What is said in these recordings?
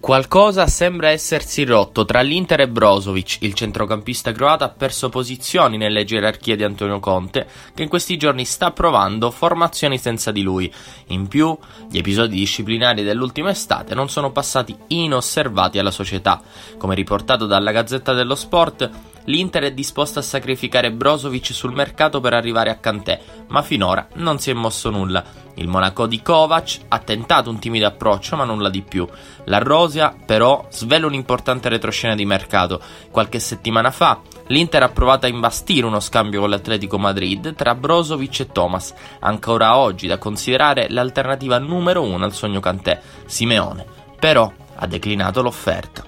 Qualcosa sembra essersi rotto tra l'Inter e Brozovic, il centrocampista croato ha perso posizioni nelle gerarchie di Antonio Conte, che in questi giorni sta provando formazioni senza di lui. In più, gli episodi disciplinari dell'ultima estate non sono passati inosservati alla società. Come riportato dalla Gazzetta dello Sport, l'Inter è disposta a sacrificare Brozovic sul mercato per arrivare a Cantè, ma finora non si è mosso nulla. Il Monaco di Kovac ha tentato un timido approccio, ma nulla di più. La Rosia, però, svela un'importante retroscena di mercato. Qualche settimana fa, l'Inter ha provato a imbastire uno scambio con l'Atletico Madrid tra Brozovic e Thomas, ancora oggi da considerare l'alternativa numero uno al sogno Cantè, Simeone. Però ha declinato l'offerta.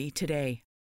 1-888-RECOVERY today.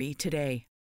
1-888-RECOVERY today.